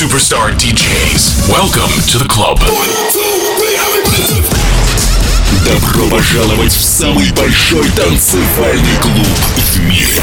Superstar DJs. Welcome to the club. Добро пожаловать в самый большой танцевальный клуб в мире.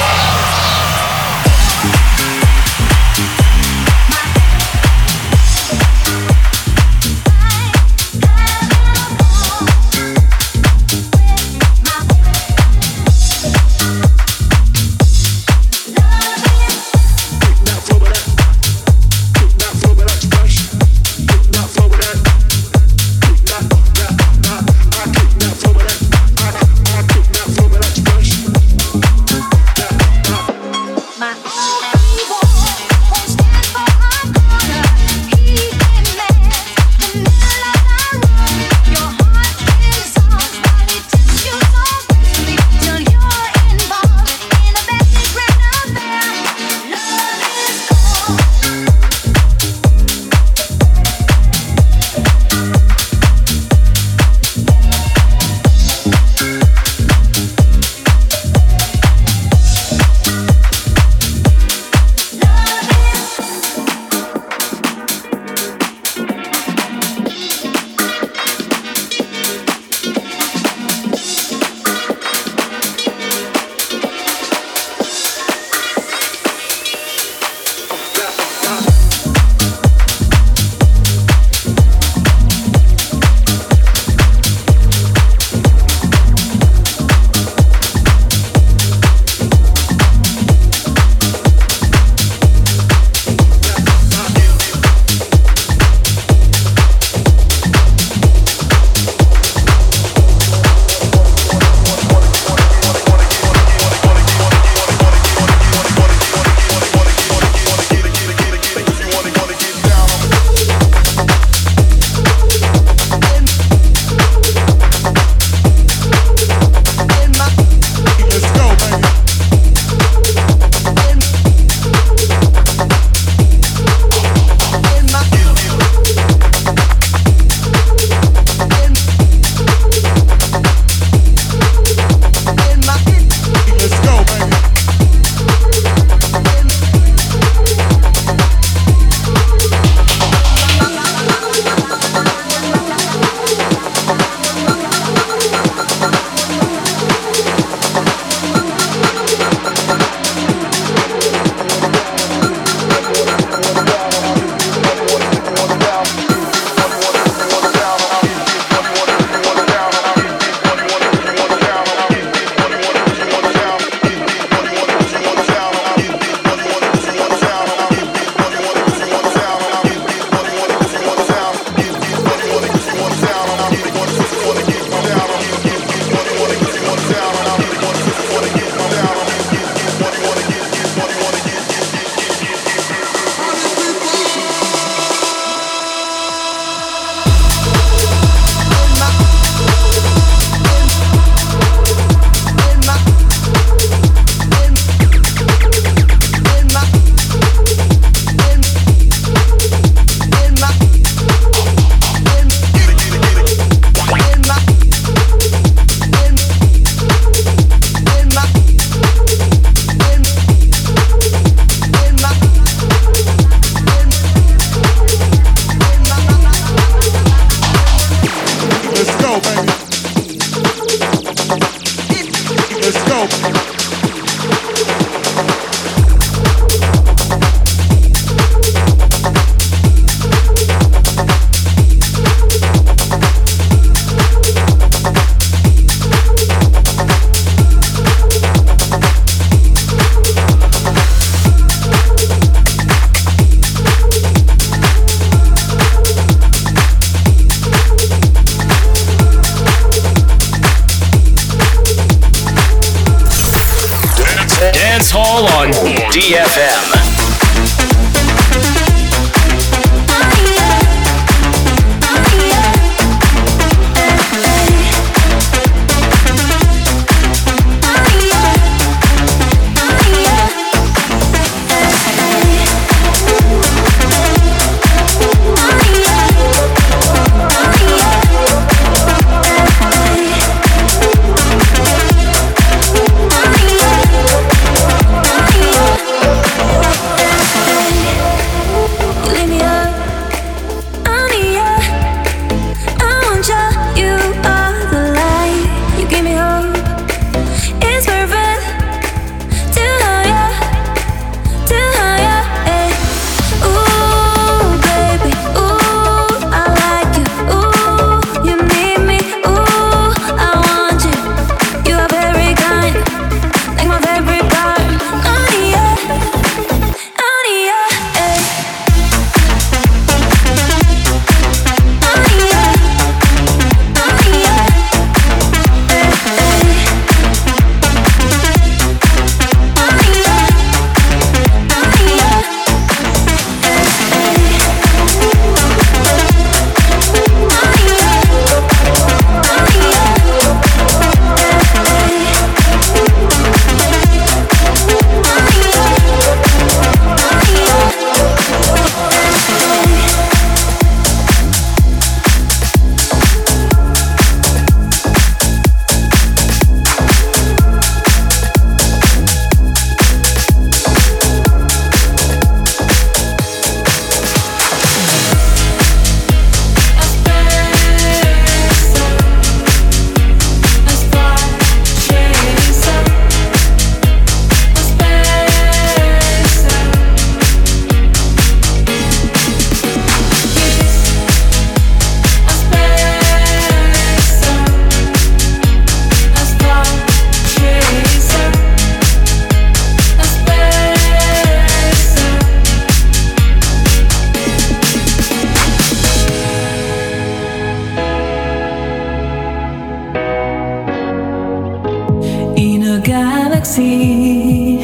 galaxy.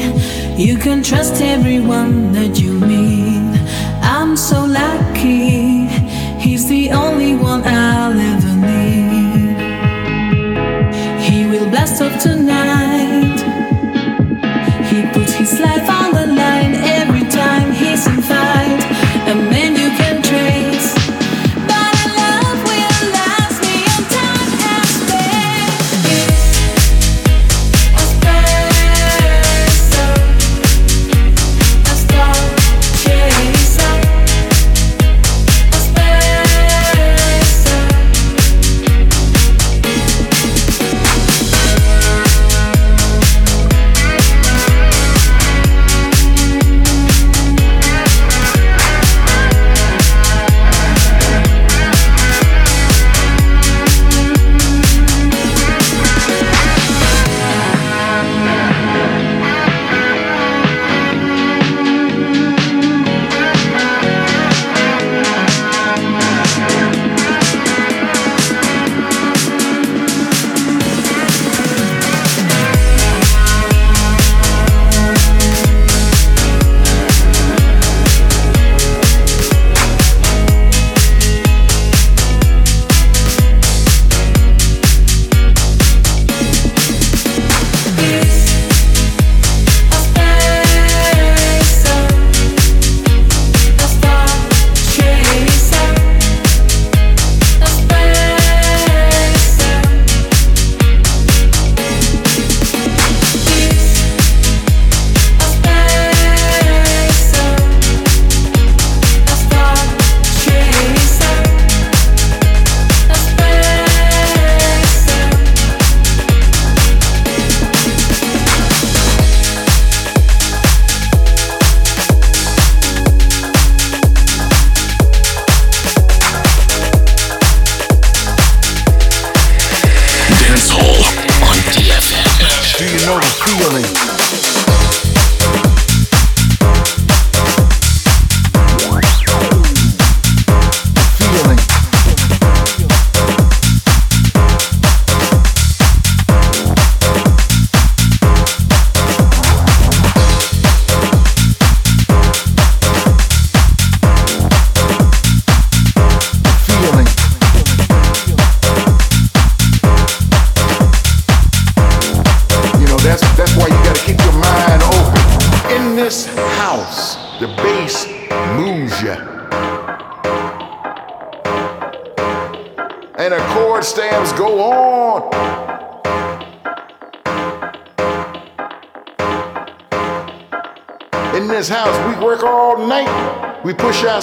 You can trust everyone that you meet. I'm so lucky, he's the only.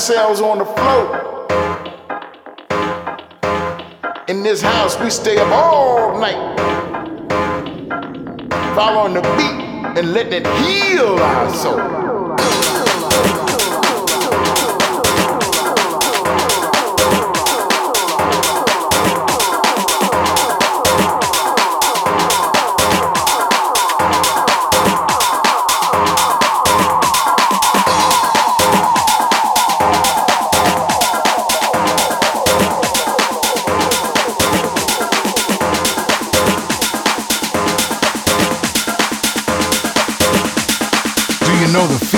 say I was on the know the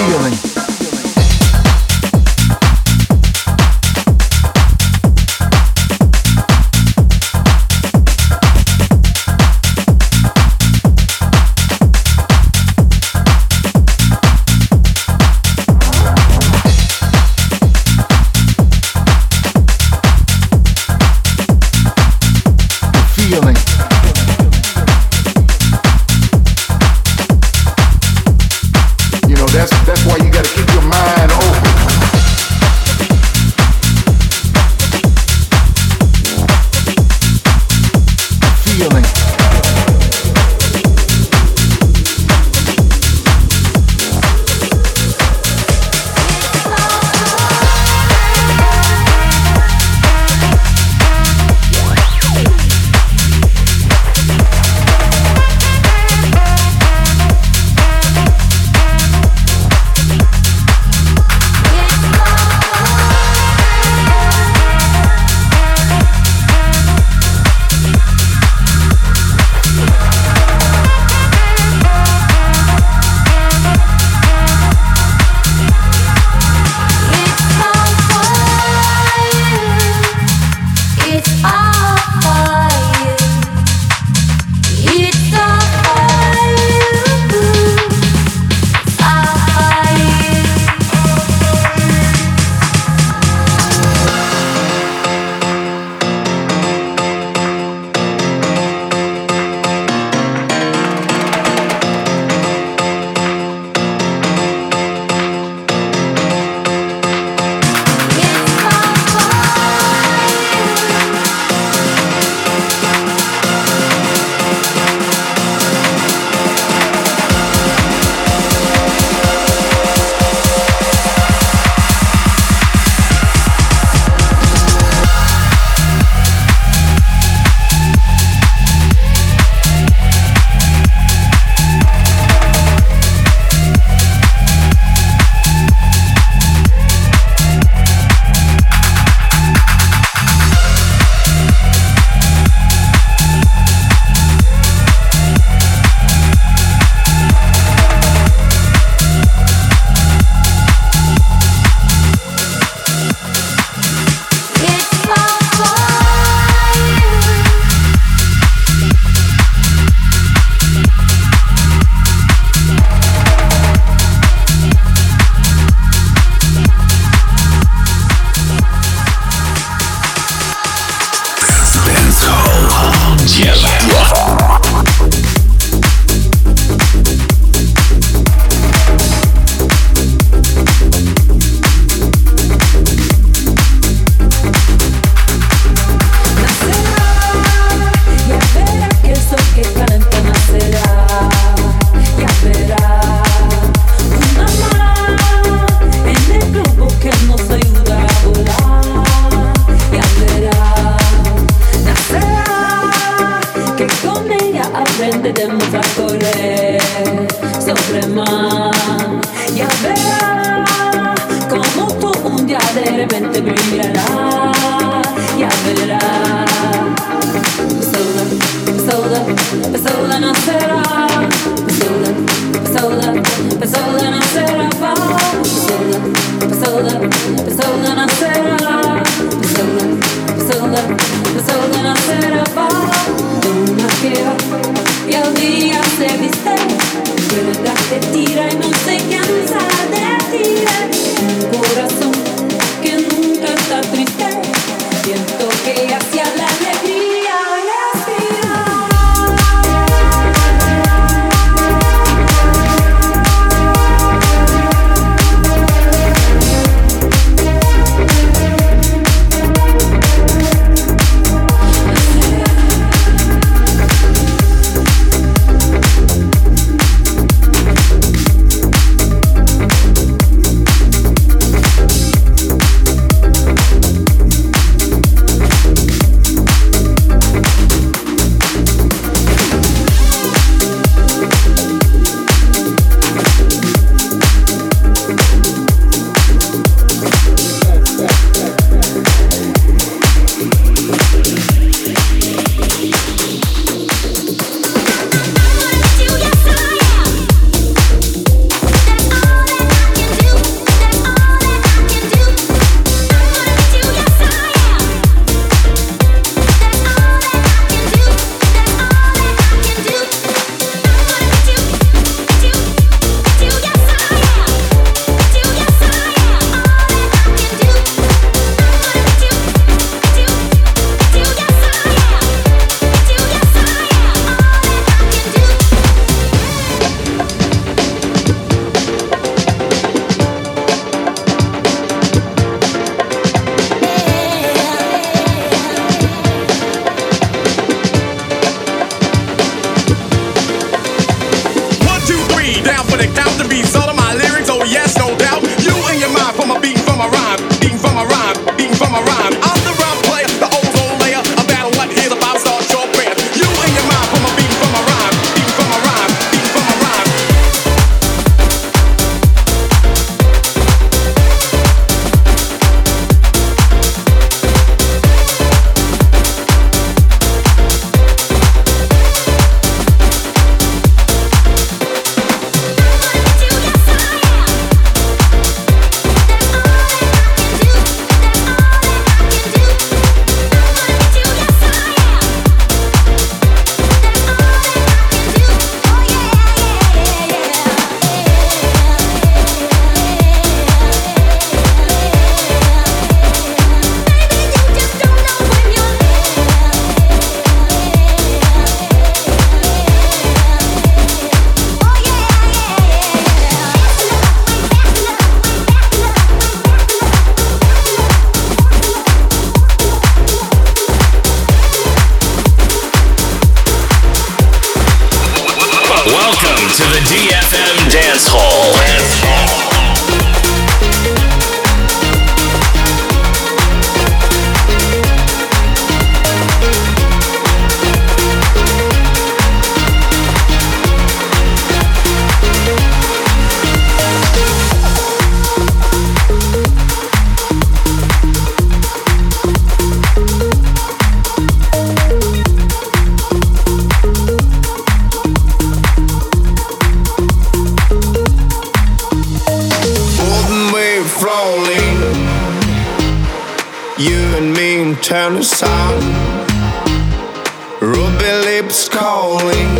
turn the sun. Ruby lips calling.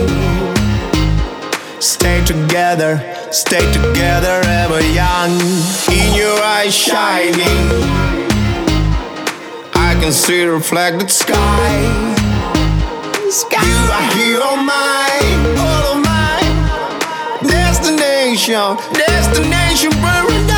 Stay together, stay together ever young. In your eyes shining. I can see the reflected sky. Sky. You are here oh all mine, all of mine. Destination, destination paradise.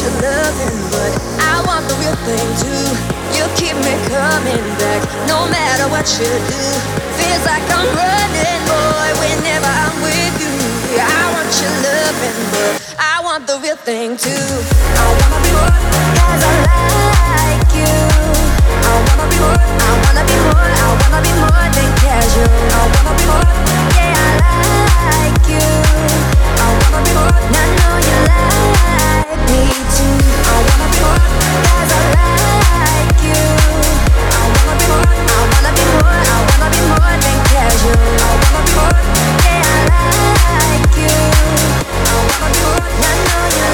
Your loving, but I want the real thing too. You keep me coming back, no matter what you do. Feels like I'm running, boy, whenever I'm with you. I want your loving, but I want the real thing too. I wanna be more, cause I like you. I wanna be more, I wanna be more, I wanna be more than casual. I wanna be more, yeah, I like you. I wanna be more, I know you like. I wanna be more, yeah, I like you. I wanna be more, I know you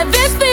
everything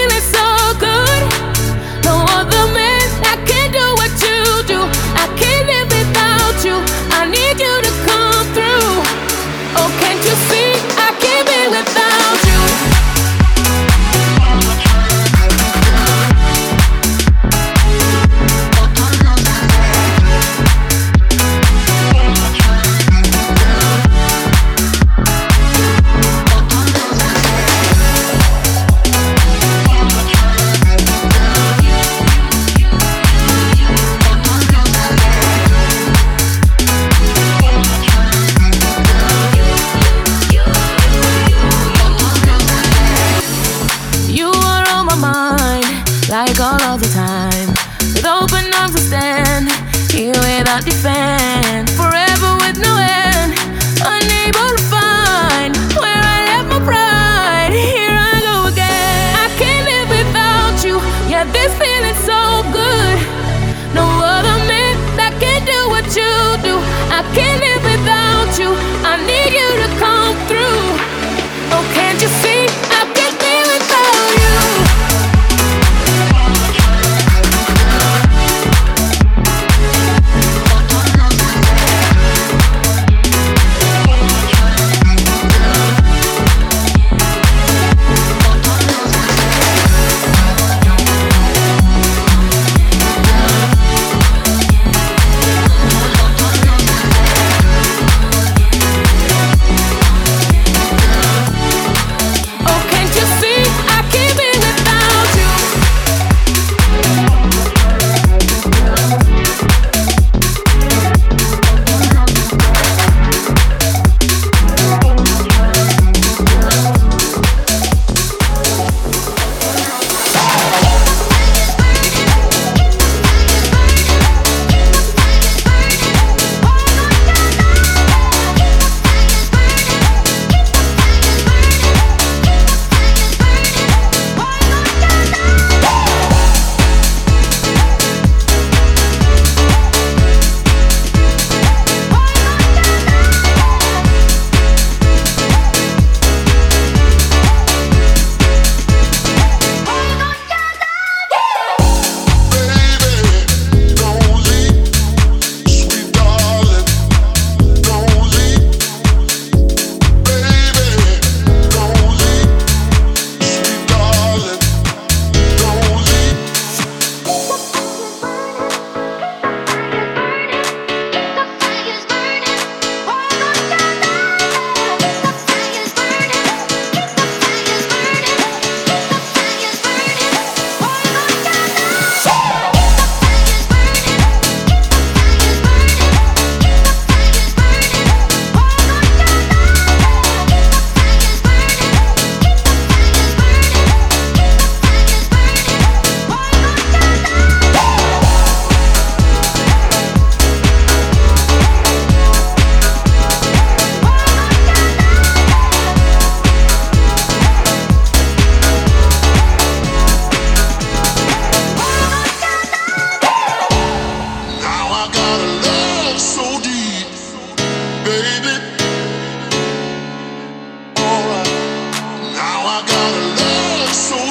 So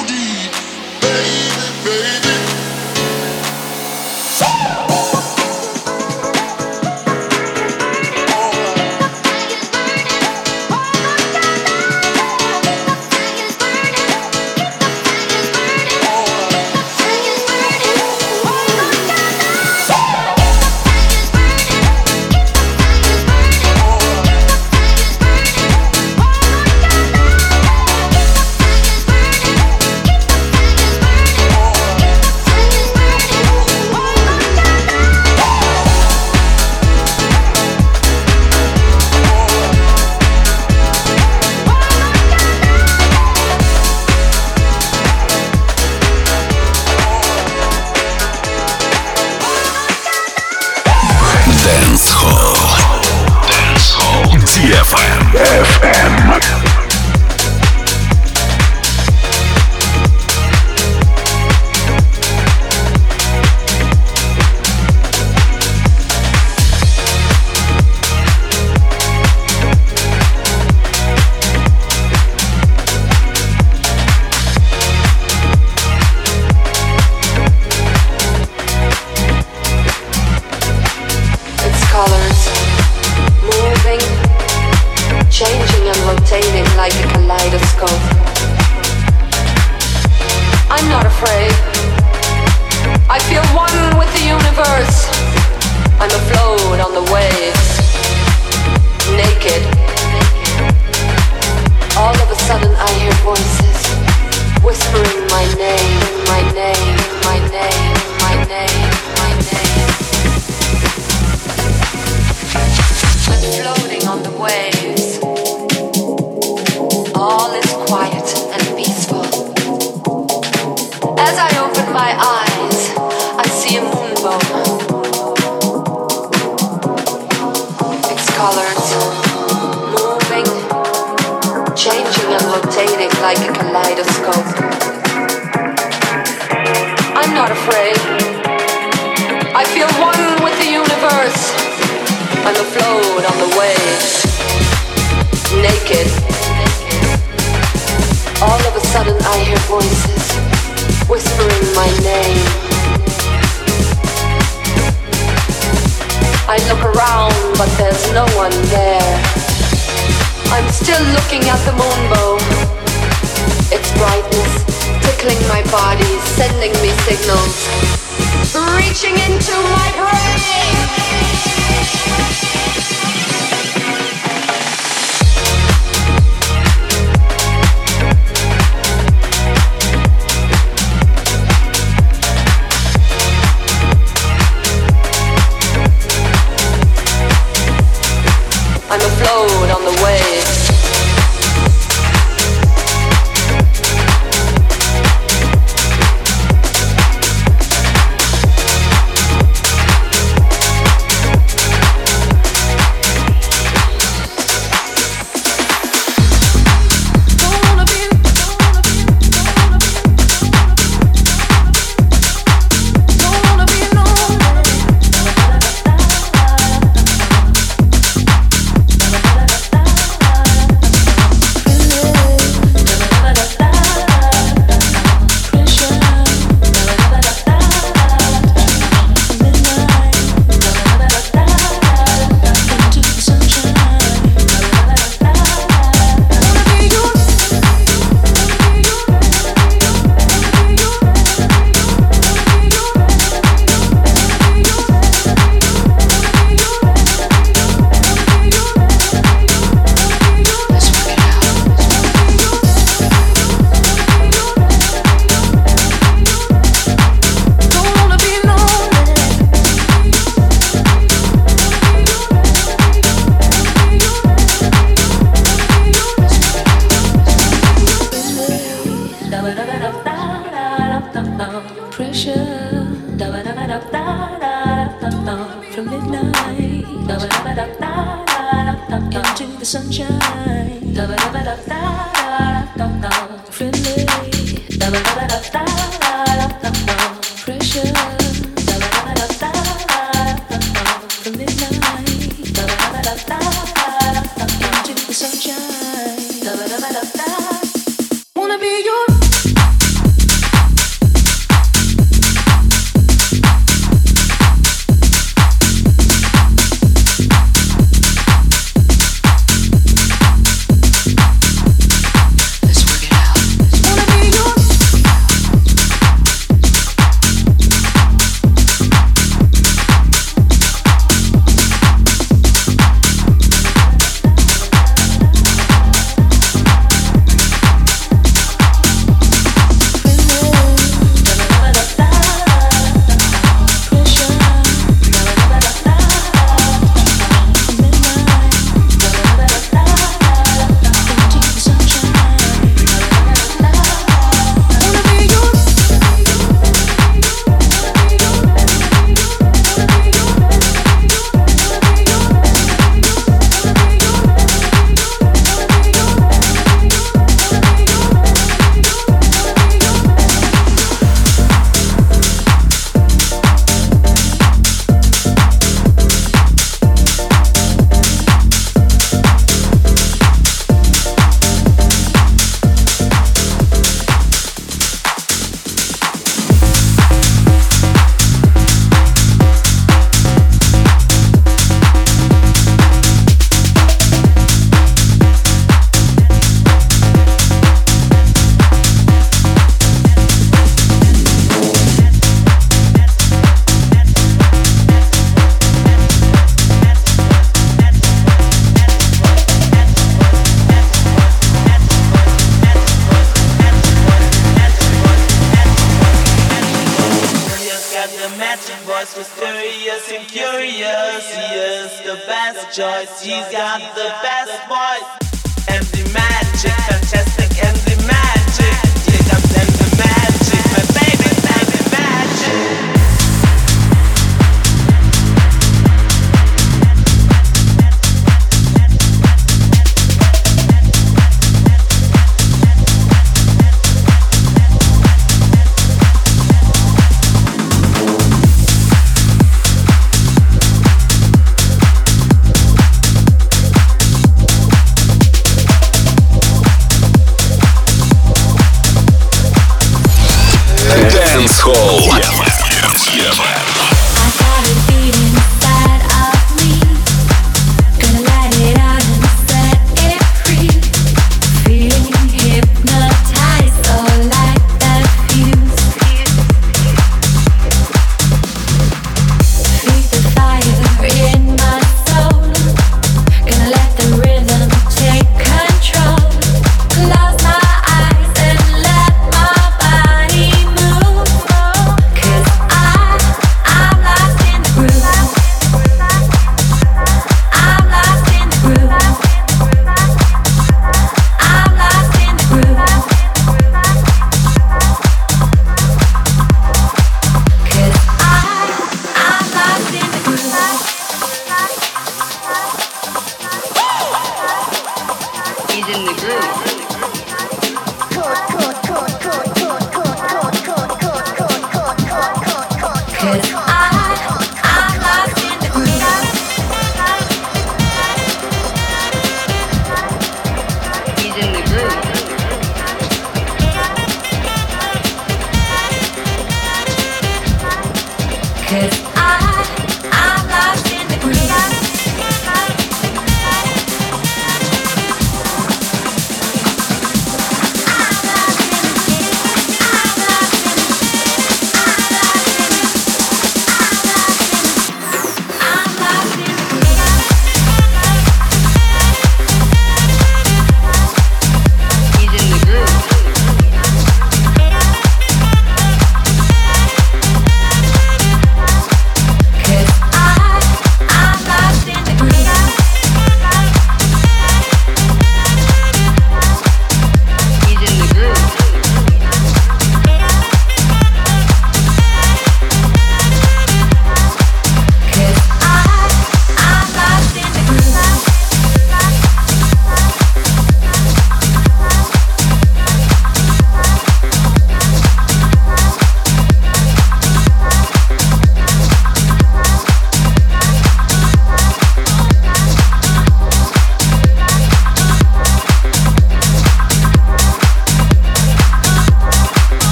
Dance Hall. Close